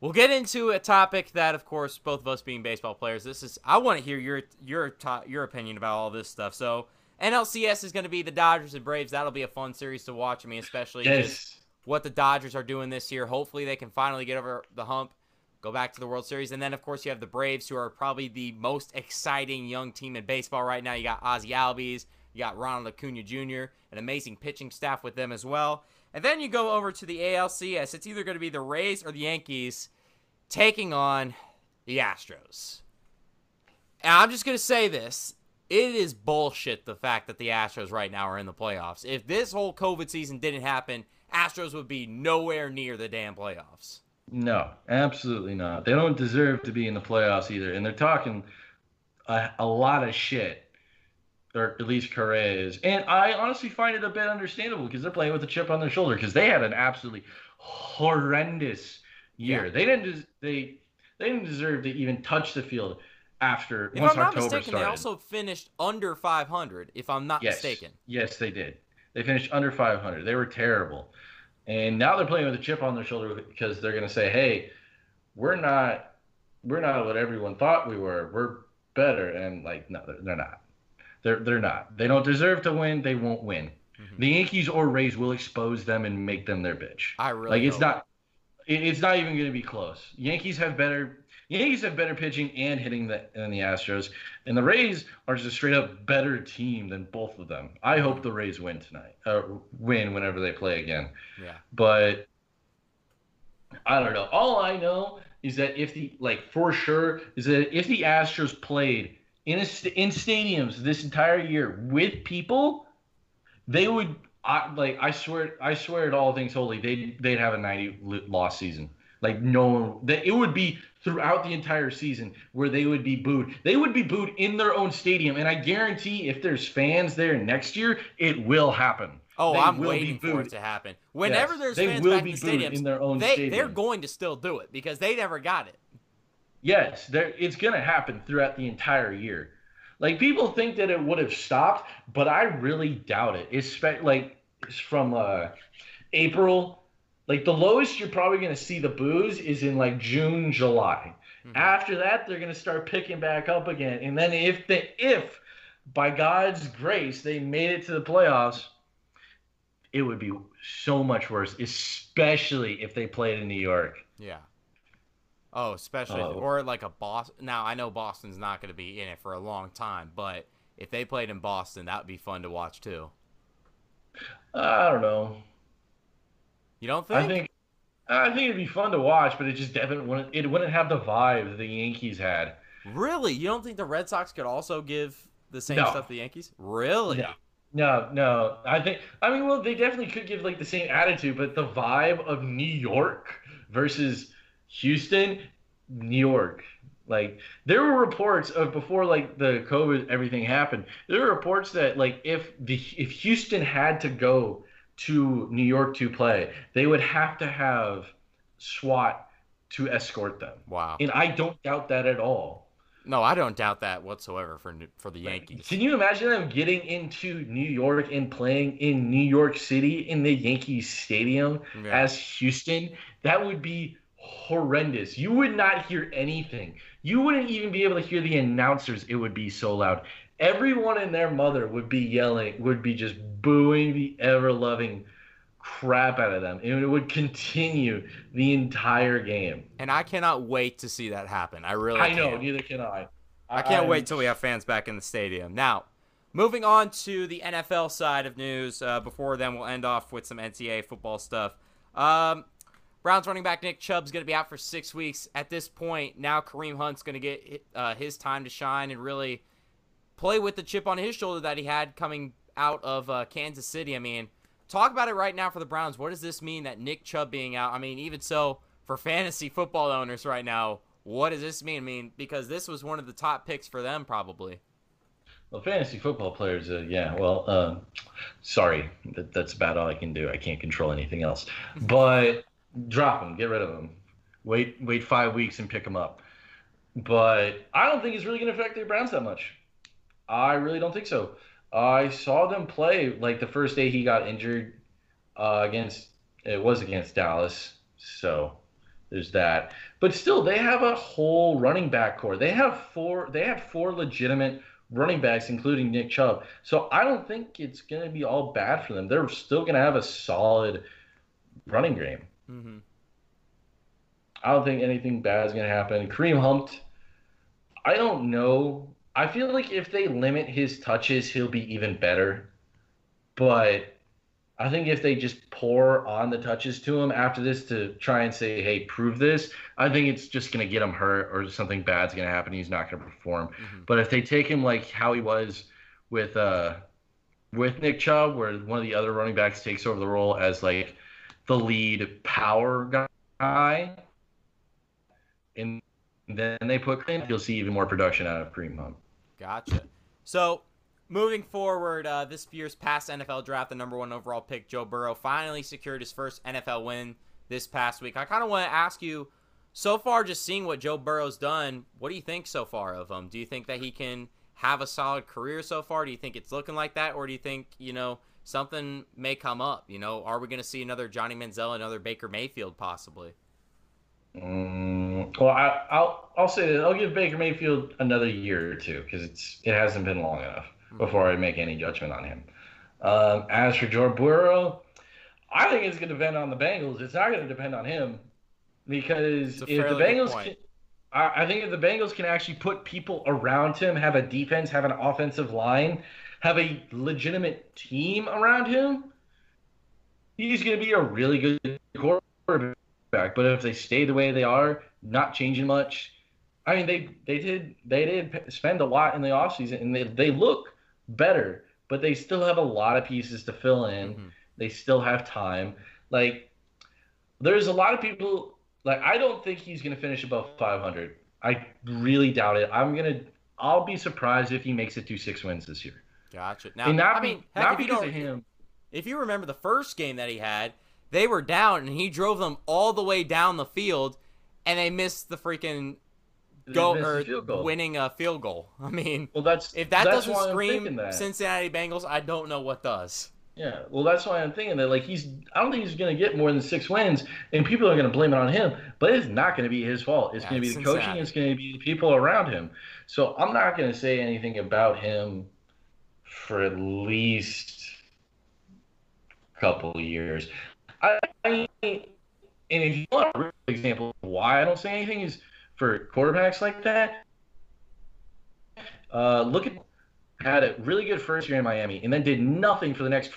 we'll get into a topic that, of course, both of us being baseball players, this is. I want to hear your your to- your opinion about all this stuff. So, NLCS is going to be the Dodgers and Braves. That'll be a fun series to watch. I mean, especially just Yes, what the Dodgers are doing this year. Hopefully, they can finally get over the hump, go back to the World Series, and then of course you have the Braves, who are probably the most exciting young team in baseball right now. You got Ozzy Albies, you got Ronald Acuna Jr., an amazing pitching staff with them as well, and then you go over to the ALCS. It's either going to be the Rays or the Yankees taking on the Astros. And I'm just going to say this. It is bullshit the fact that the Astros right now are in the playoffs. If this whole COVID season didn't happen, Astros would be nowhere near the damn playoffs. no, absolutely not. They don't deserve to be in the playoffs either. And they're talking a, a lot of shit, or at least Correa is. And I honestly find it a bit understandable because they're playing with a chip on their shoulder because they had an absolutely horrendous year. Yeah. They didn't des- they they didn't deserve to even touch the field after If once I'm not October mistaken, started. they also finished under 500. If I'm not yes, mistaken. yes, they did. They finished under 500. They were terrible, and now they're playing with a chip on their shoulder because they're going to say, "Hey, we're not, we're not what everyone thought we were. We're better." And like, no, they're, they're not. They're they're not. They don't deserve to win. They won't win. Mhm. The Yankees or Rays will expose them and make them their bitch. I really like it's hope. not. it- It's not even going to be close. Yankees have better. Yankees have better pitching and hitting than than the Astros, and the Rays are just a straight up better team than both of them. I hope the Rays win tonight, uh, win whenever they play again. Yeah. But I don't know. All I know is that if the like for sure is that if the Astros played in a st- in stadiums this entire year with people, they would. I, like I swear, I swear at all things holy, they they'd have a ninety loss season. Like no one, that it would be throughout the entire season where they would be booed. They would be booed in their own stadium, and I guarantee if there's fans there next year, it will happen. Oh, They I'm waiting for it to happen. Whenever Yes, there's fans back in the booed stadiums, in their own they stadium. they're going to still do it because they never got it. Yes, there it's going to happen throughout the entire year. Like people think that it would have stopped, but I really doubt it. It's spe- like it's from uh, April. Like the lowest you're probably going to see the booze is in like June, July. Mhm. After that, they're going to start picking back up again. And then if they if by God's grace they made it to the playoffs, it would be so much worse, especially if they played in New York. Yeah. Oh, especially Oh. or like a Boston. Now I know Boston's not going to be in it for a long time, but if they played in Boston, that would be fun to watch too. I don't know. You don't think? I think I think it'd be fun to watch, but it just definitely wouldn't it wouldn't have the vibe that the Yankees had. Really? You don't think the Red Sox could also give the same No. stuff the Yankees? Really? No. No, no. I think I mean well they definitely could give like the same attitude, but the vibe of New York versus Houston, New York. Like there were reports of before like the COVID everything happened. There were reports that like if the if Houston had to go to New York to play, they would have to have SWAT to escort them. Wow. And I don't doubt that at all. No, I don't doubt that whatsoever for for the Yankees. Can you imagine them getting into New York and playing in New York City in the Yankees Stadium Yeah. as Houston? That would be horrendous. You would not hear anything. You wouldn't even be able to hear the announcers. It would be so loud. Everyone and their mother would be yelling, would be just booing the ever loving crap out of them. And it would continue the entire game. And I cannot wait to see that happen. I really I know, can't. neither can I. I can't I'm- wait till we have fans back in the stadium. Now, moving on to the NFL side of news. Uh, before then, we'll end off with some NCAA football stuff. Um, Browns running back Nick Chubb's going to be out for six weeks. At this point, now Kareem Hunt's going to get uh, his time to shine and really play with the chip on his shoulder that he had coming out of uh, Kansas City. I mean, talk about it right now for the Browns. What does this mean that Nick Chubb being out? I mean, even so, for fantasy football owners right now, what does this mean? I mean, because this was one of the top picks for them, probably. Well, fantasy football players, uh, yeah. Well, um, sorry, that, that's about all I can do. I can't control anything else. But drop them, get rid of them. Wait, wait five weeks and pick them up. But I don't think it's really going to affect the Browns that much. I really don't think so. I saw them play like the first day he got injured uh, against. It was against Dallas, so there's that. But still, they have a whole running back core. They have four. They have four legitimate running backs, including Nick Chubb. So I don't think it's going to be all bad for them. They're still going to have a solid running game. Mm-hmm. I don't think anything bad is going to happen. Kareem Hunt. I don't know. I feel like if they limit his touches, he'll be even better. But I think if they just pour on the touches to him after this to try and say, hey, prove this, I think it's just going to get him hurt or something bad's going to happen. He's not going to perform. Mhm. But if they take him like how he was with uh with Nick Chubb, where one of the other running backs takes over the role as like the lead power guy, and then they put Kareem, you'll see even more production out of Kareem Hunt. Gotcha. So, moving forward, uh, this year's past NFL draft, the number one overall pick, Joe Burrow, finally secured his first NFL win this past week. I kind of want to ask you, so far, just seeing what Joe Burrow's done, what do you think so far of him? Do you think that he can have a solid career so far? Do you think it's looking like that, or do you think you know something may come up? You know, are we going to see another Johnny Manziel, another Baker Mayfield, possibly? Mm, well, I, will I'll say this. I'll give Baker Mayfield another year or two because it's it hasn't been long enough mm-hmm. before I make any judgment on him. Um, as for Joe Burrow, I think it's going to depend on the Bengals. It's not going to depend on him because if the Bengals, can, I, I think if the Bengals can actually put people around him, have a defense, have an offensive line, have a legitimate team around him, he's going to be a really good quarterback. But if they stay the way they are, not changing much, I mean they they did they did spend a lot in the offseason and they they look better, but they still have a lot of pieces to fill in. Mm-hmm. They still have time. Like there's a lot of people like I don't think he's going to finish above 500. I really doubt it. I'm going to I'll be surprised if he makes it to 6 wins this year. Gotcha. Now, not, I mean, heck, not because of him. If you remember the first game that he had, they were down, and he drove them all the way down the field, and they missed the freaking go or winning a field goal. I mean, well, that's if that that's doesn't scream Cincinnati Bengals, I don't know what does. Yeah, well, that's why I'm thinking that like he's I don't think he's going to get more than six wins, and people are going to blame it on him. But it's not going to be his fault. It's yeah, going to be the coaching. It's going to be the people around him. So I'm not going to say anything about him for at least a couple years. I, and if you want a real example of why I don't say anything is for quarterbacks like that. Uh, look at had a really good first year in Miami and then did nothing for the next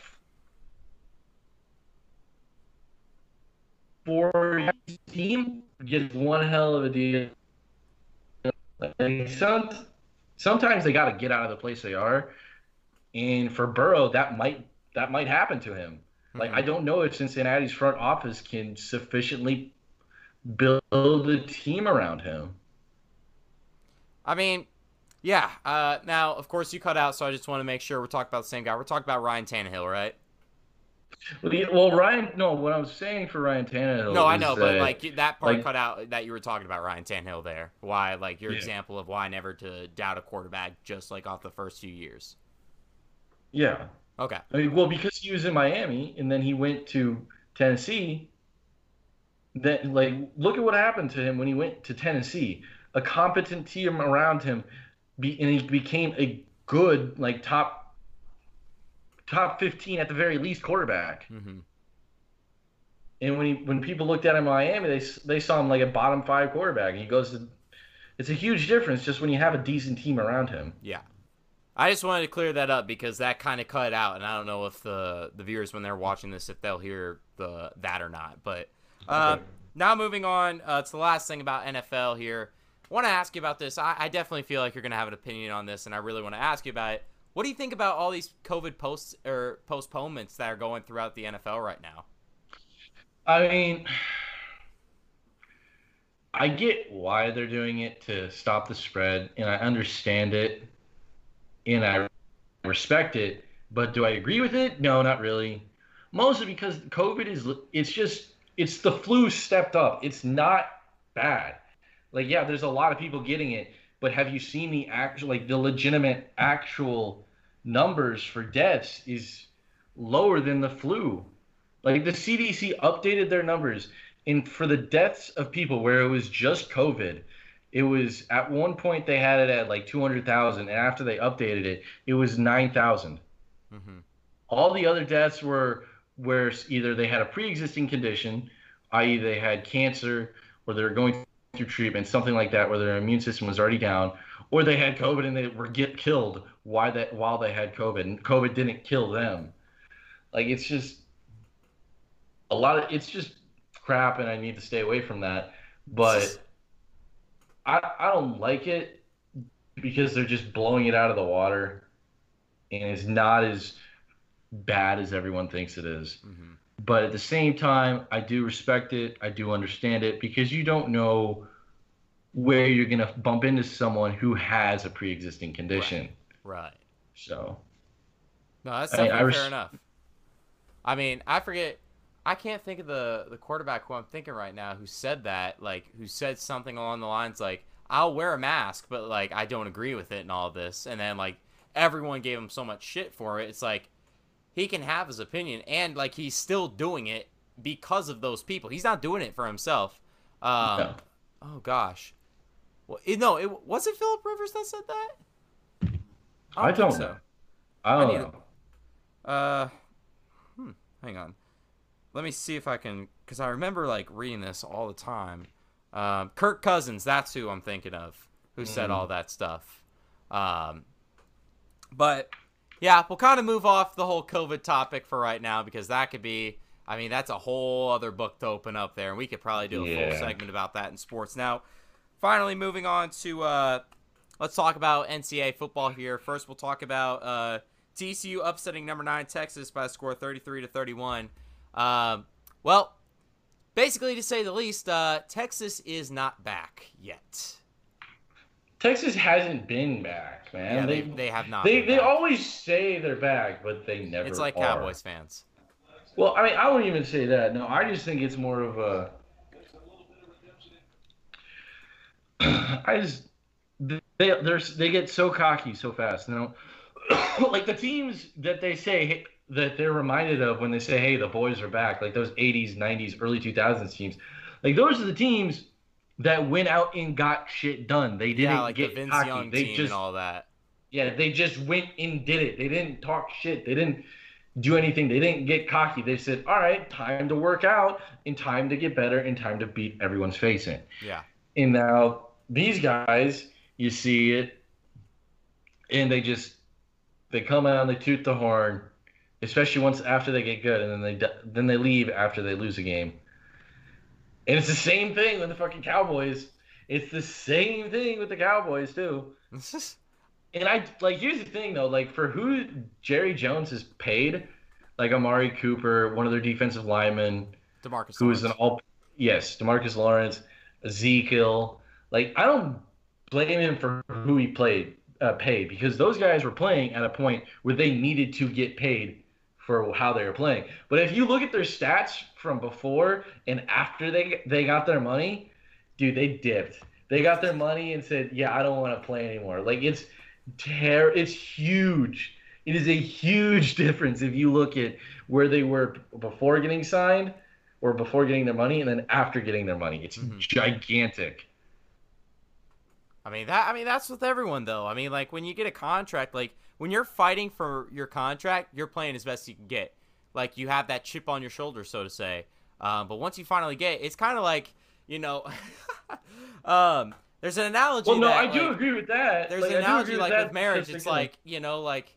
four years. Team gets one hell of a deal. some, sometimes they got to get out of the place they are, and for Burrow, that might that might happen to him. Like I don't know if Cincinnati's front office can sufficiently build a team around him. I mean, yeah. Uh, now, of course, you cut out, so I just want to make sure we're talking about the same guy. We're talking about Ryan Tannehill, right? Well, Ryan. No, what I was saying for Ryan Tannehill. No, I know, but like that part like, cut out that you were talking about Ryan Tannehill there. Why, like your yeah. example of why never to doubt a quarterback just like off the first few years. Yeah. Okay. I mean, well, because he was in Miami and then he went to Tennessee. Then, like, look at what happened to him when he went to Tennessee. A competent team around him, be, and he became a good, like, top top fifteen at the very least quarterback. Mm-hmm. And when he when people looked at him in Miami, they they saw him like a bottom five quarterback. And he goes to, it's a huge difference just when you have a decent team around him. Yeah. I just wanted to clear that up because that kind of cut out, and I don't know if the the viewers when they're watching this if they'll hear the that or not. But uh, okay. now moving on uh, to the last thing about NFL here. I want to ask you about this. I, I definitely feel like you're going to have an opinion on this, and I really want to ask you about it. What do you think about all these COVID posts or postponements that are going throughout the NFL right now? I mean, I get why they're doing it to stop the spread, and I understand it and I respect it. But do I agree with it? No, not really. Mostly because COVID is it's just it's the flu stepped up. It's not bad. Like yeah, there's a lot of people getting it, but have you seen the actual like the legitimate actual numbers for deaths is lower than the flu. Like the CDC updated their numbers and for the deaths of people where it was just COVID, it was at one point they had it at like 200,000 and after they updated it it was 9,000. Mm-hmm. All the other deaths were where either they had a pre-existing condition, i.e. they had cancer or they were going through treatment, something like that where their immune system was already down, or they had COVID and they were get killed why that while they had COVID and COVID didn't kill them. Like it's just a lot of it's just crap and I need to stay away from that. But I, I don't like it because they're just blowing it out of the water and it's not as bad as everyone thinks it is. Mm-hmm. But at the same time, I do respect it. I do understand it because you don't know where you're gonna bump into someone who has a pre-existing condition. Right. So No, that's I mean, I fair res- enough. I mean, I forget. I can't think of the the quarterback who I'm thinking right now who said that, like, who said something along the lines like, "I'll wear a mask, but like, I don't agree with it and all this." And then like, everyone gave him so much shit for it. It's like he can have his opinion, and like, he's still doing it because of those people. He's not doing it for himself. Um, No. Oh gosh. Well, it, no, it was it Philip Rivers that said that. I don't so. know. I don't I know. Uh, hmm, hang on. Let me see if I can, because I remember like reading this all the time. Um, Kirk Cousins, that's who I'm thinking of, who said Mm. all that stuff. Um, but yeah, we'll kind of move off the whole COVID topic for right now because that could be, I mean, that's a whole other book to open up there, and we could probably do a full segment about that in sports. Now, finally, moving on to uh, let's talk about NCAA football here. First, we'll talk about uh, TCU upsetting number nine Texas by a score of 33 to 31. Um, well, basically, to say the least, uh, Texas is not back yet. Texas hasn't been back, man. Yeah, they, they they have not. they, they always say they're back, but they never. It's like are. Cowboys fans. Well, I mean, I wouldn't even say that. No, I just think it's more of a. I just they they're, they get so cocky so fast. You know, like the teams that they say hey, that they're reminded of when they say, "Hey, the boys are back." Like those '80s, '90s, early 2000s teams. Like those are the teams that went out and got shit done. They didn't Yeah, like the get Vince cocky. Young they team just and all that. yeah, they just went and did it. They didn't talk shit. They didn't do anything. They didn't get cocky. They said, "All right, time to work out, and time to get better, and time to beat everyone's face in." Yeah. And now these guys, you see it, and they just they come out and they toot the horn, especially once after they get good, and then they then they leave after they lose a game. And it's the same thing with the fucking Cowboys. It's the same thing with the Cowboys too. And I like here's the thing though, like for who Jerry Jones has paid, like Amari Cooper, one of their defensive linemen, DeMarcus who is an all yes, DeMarcus Lawrence, Ezekiel. Like I don't blame him for who he played uh, paid because those guys were playing at a point where they needed to get paid for how they were playing. But if you look at their stats from before and after they they got their money, dude, they dipped. They got their money and said, "Yeah, I don't want to play anymore." Like it's ter- it's huge. It is a huge difference if you look at where they were before getting signed or before getting their money and then after getting their money. It's Mhm. gigantic. I mean that. I mean that's with everyone though. I mean like when you get a contract, like when you're fighting for your contract, you're playing as best you can get. Like you have that chip on your shoulder, so to say. Um, but once you finally get, it's kind of like you know. um, there's an analogy. Well, no, that, I do like, agree with that. There's Like, an analogy agree like with marriage. It's like you know, like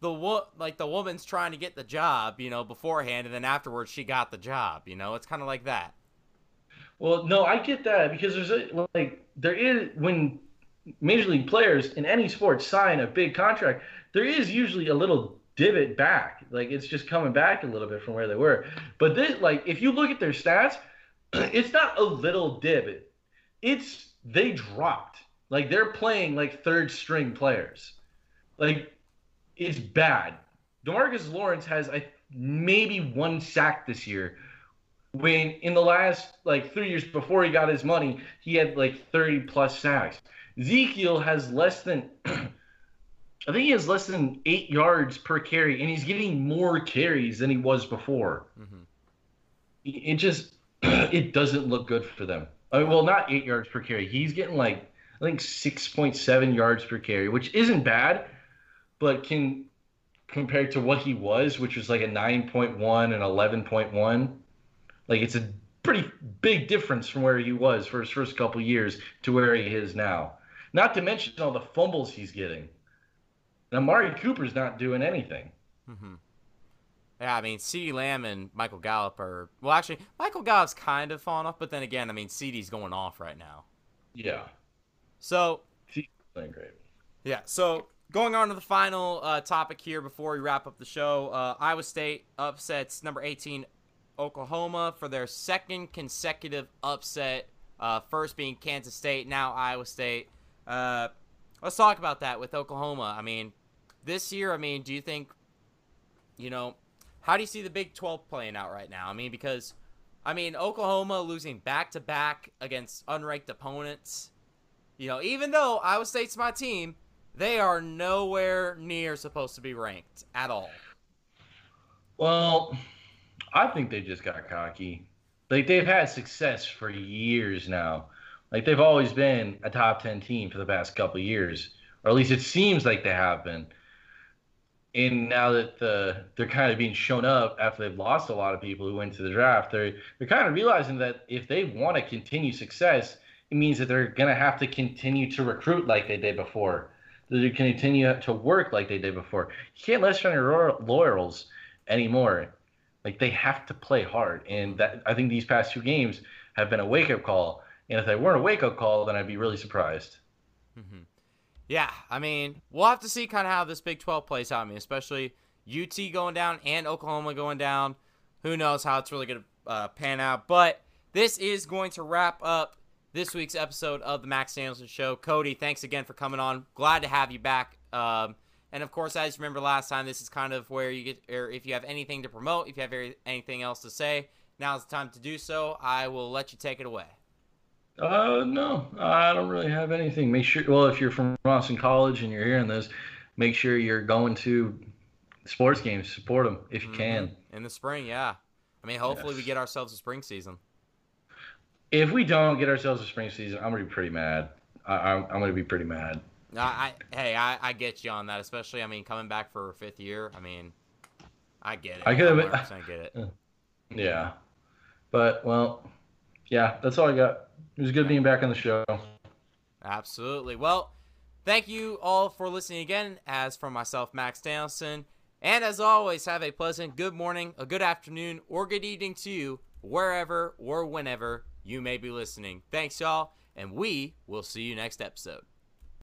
the wo- like the woman's trying to get the job, you know, beforehand, and then afterwards she got the job. You know, it's kind of like that. Well, no, I get that because there's a, like there is when major league players in any sport sign a big contract, there is usually a little divot back. Like it's just coming back a little bit from where they were. But this like if you look at their stats, it's not a little divot. It's they dropped. Like they're playing like third string players. Like it's bad. DeMarcus Lawrence has I maybe one sack this year when in the last like three years before he got his money, he had like 30 plus sacks. Ezekiel has less than, I think he has less than eight yards per carry, and he's getting more carries than he was before. hmm It just, it doesn't look good for them. I mean, well, not eight yards per carry. He's getting like, I think 6.7 yards per carry, which isn't bad, but can, compared to what he was, which was like a 9.1 and 11.1, like it's a pretty big difference from where he was for his first couple years to where he is now. Not to mention all the fumbles he's getting. Now Mari Cooper's not doing anything. hmm Yeah, I mean, CeeDee Lamb and Michael Gallup are well. Actually, Michael Gallup's kind of fallen off, but then again, I mean, CeeDee's going off right now. Yeah, So he's playing great. yeah, so going on to the final uh, topic here before we wrap up the show, uh, Iowa State upsets number 18 Oklahoma for their second consecutive upset Uh, first being Kansas State, now Iowa State. Uh, let's talk about that with Oklahoma. I mean, this year, I mean, do you think, you know, how do you see the Big 12 playing out right now? I mean, because, I mean, Oklahoma losing back to back against unranked opponents. You know, even though Iowa State's my team, they are nowhere near supposed to be ranked at all. Well, I think they just got cocky. Like they've had success for years now. Like they've always been a top 10 team for the past couple years, or at least it seems like they have been. And now that the they're kind of being shown up after they've lost a lot of people who went to the draft, they're they're kind of realizing that if they want to continue success, it means that they're gonna have to continue to recruit like they did before. They continue to work like they did before. You can't rest on your laurels anymore. Like they have to play hard, and that I think these past two games have been a wake up call. And if they weren't a wake up call, then I'd be really surprised. Mm-hmm. Yeah, I mean, we'll have to see kind of how this Big 12 plays out. I mean, especially UT going down and Oklahoma going down. Who knows how it's really going to uh, pan out? But this is going to wrap up this week's episode of the Max Danielson Show. Cody, thanks again for coming on. Glad to have you back. Um, and of course, as you remember last time, this is kind of where you get, or if you have anything to promote, if you have anything else to say, now's the time to do so. I will let you take it away. Uh, no, I don't really have anything. Make sure, well, if you're from Boston College and you're hearing this, make sure you're going to sports games. Support them if you mm-hmm. can. In the spring, yeah. I mean, hopefully yes. we get ourselves a spring season. If we don't get ourselves a spring season, I'm gonna be pretty mad. I, am gonna be pretty mad. I, I hey, I, I get you on that, especially. I mean, coming back for a fifth year. I mean, I get it. I could have. I get it. Yeah, but well, yeah, that's all I got. It was good being back on the show. Absolutely. Well, thank you all for listening again. As for myself, Max Danielson, and as always, have a pleasant good morning, a good afternoon, or good evening to you, wherever or whenever you may be listening. Thanks, y'all, and we will see you next episode.